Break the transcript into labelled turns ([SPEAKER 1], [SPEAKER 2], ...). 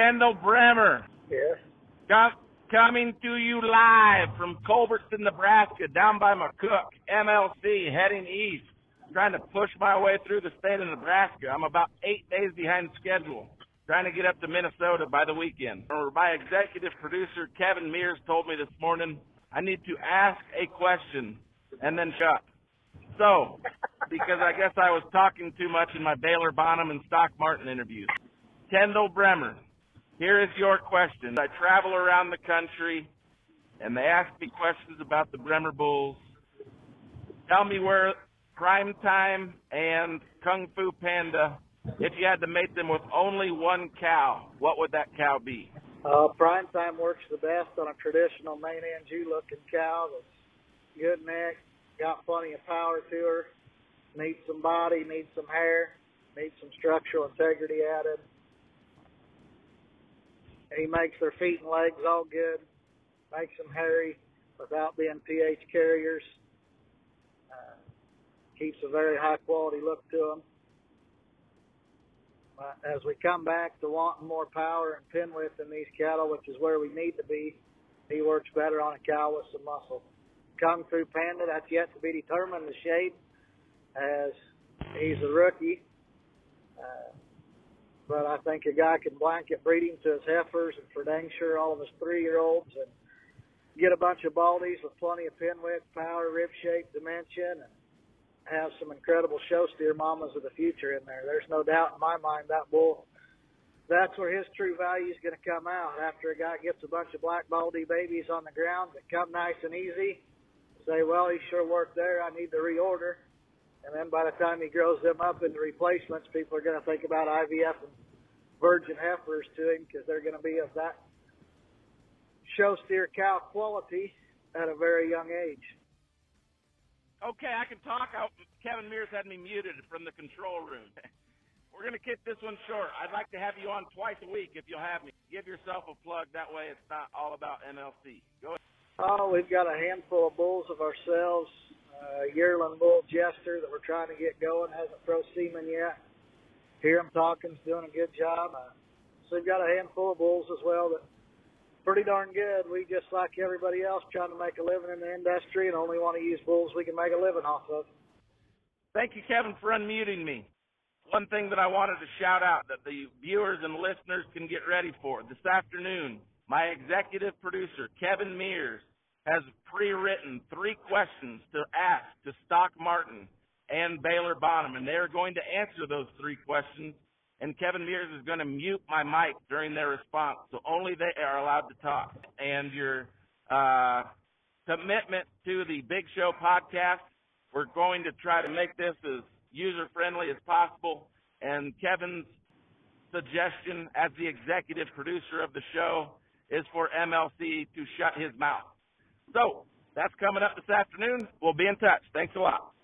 [SPEAKER 1] Kendall Bremer.
[SPEAKER 2] Yes.
[SPEAKER 1] Com- coming to you live from Culbertson, Nebraska, down by McCook, MLC, heading east. Trying to push my way through the state of Nebraska. I'm about eight days behind schedule. Trying to get up to Minnesota by the weekend. My executive producer, Kevin Mears, told me this morning I need to ask a question and then shut. So, because I guess I was talking too much in my Baylor Bonham and Stock Martin interviews. Kendall Bremer, here is your question. I travel around the country and they ask me questions about the Bremer Bulls. Tell me where Prime Time and Kung Fu Panda, if you had to mate them with only one cow, what would that cow be?
[SPEAKER 2] Uh, prime time works the best on a traditional Maine Anjou looking cow that's good neck, got plenty of power to her, needs some body, needs some hair, needs some structural integrity added. He makes their feet and legs all good, makes them hairy without being pH carriers. Uh, keeps a very high quality look to them. Uh, as we come back to wanting more power and pin width in these cattle, which is where we need to be, he works better on a cow with some muscle. Kung Fu Panda, that's yet to be determined, the shape, as he's a rookie. But I think a guy can blanket breed him to his heifers and for dang sure all of his three year olds and get a bunch of baldies with plenty of pin width, power, rib shape, dimension, and have some incredible show steer mamas of the future in there. There's no doubt in my mind that bull. That's where his true value is going to come out after a guy gets a bunch of black baldy babies on the ground that come nice and easy. Say, well, he sure worked there. I need to reorder. And then by the time he grows them up into replacements, people are going to think about IVF and virgin heifers to him because they're going to be of that show steer cow quality at a very young age.
[SPEAKER 1] Okay, I can talk. I, Kevin Mears had me muted from the control room. We're going to keep this one short. I'd like to have you on twice a week if you'll have me. Give yourself a plug. That way it's not all about MLC. Go ahead.
[SPEAKER 2] Oh, we've got a handful of bulls of ourselves. Uh, yearling bull Jester that we're trying to get going hasn't pro semen yet. Hear him talking's doing a good job. Uh, so we've got a handful of bulls as well that pretty darn good. We just like everybody else trying to make a living in the industry and only want to use bulls we can make a living off of.
[SPEAKER 1] Thank you, Kevin, for unmuting me. One thing that I wanted to shout out that the viewers and listeners can get ready for this afternoon, my executive producer, Kevin Mears, has pre-written three questions to ask to Stock Martin and Baylor Bonham, and they're going to answer those three questions. And Kevin Mears is going to mute my mic during their response, so only they are allowed to talk. And your uh, commitment to the Big Show podcast, we're going to try to make this as user friendly as possible. And Kevin's suggestion as the executive producer of the show is for MLC to shut his mouth. So that's coming up this afternoon. We'll be in touch. Thanks a lot.